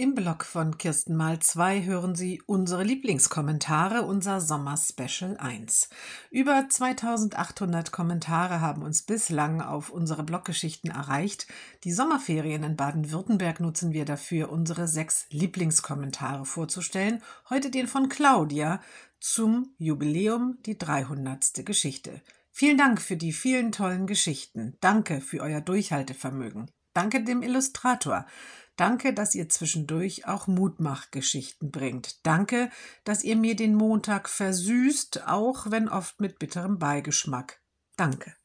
Im Blog von Kirsten mal 2 hören Sie unsere Lieblingskommentare, unser Sommer-Special 1. Über 2800 Kommentare haben uns bislang auf unsere Bloggeschichten erreicht. Die Sommerferien in Baden-Württemberg nutzen wir dafür, unsere sechs Lieblingskommentare vorzustellen. Heute den von Claudia zum Jubiläum, die 300. Geschichte. Vielen Dank für die vielen tollen Geschichten. Danke für euer Durchhaltevermögen. Danke dem Illustrator. Danke, dass ihr zwischendurch auch Mutmachgeschichten bringt. Danke, dass ihr mir den Montag versüßt, auch wenn oft mit bitterem Beigeschmack. Danke.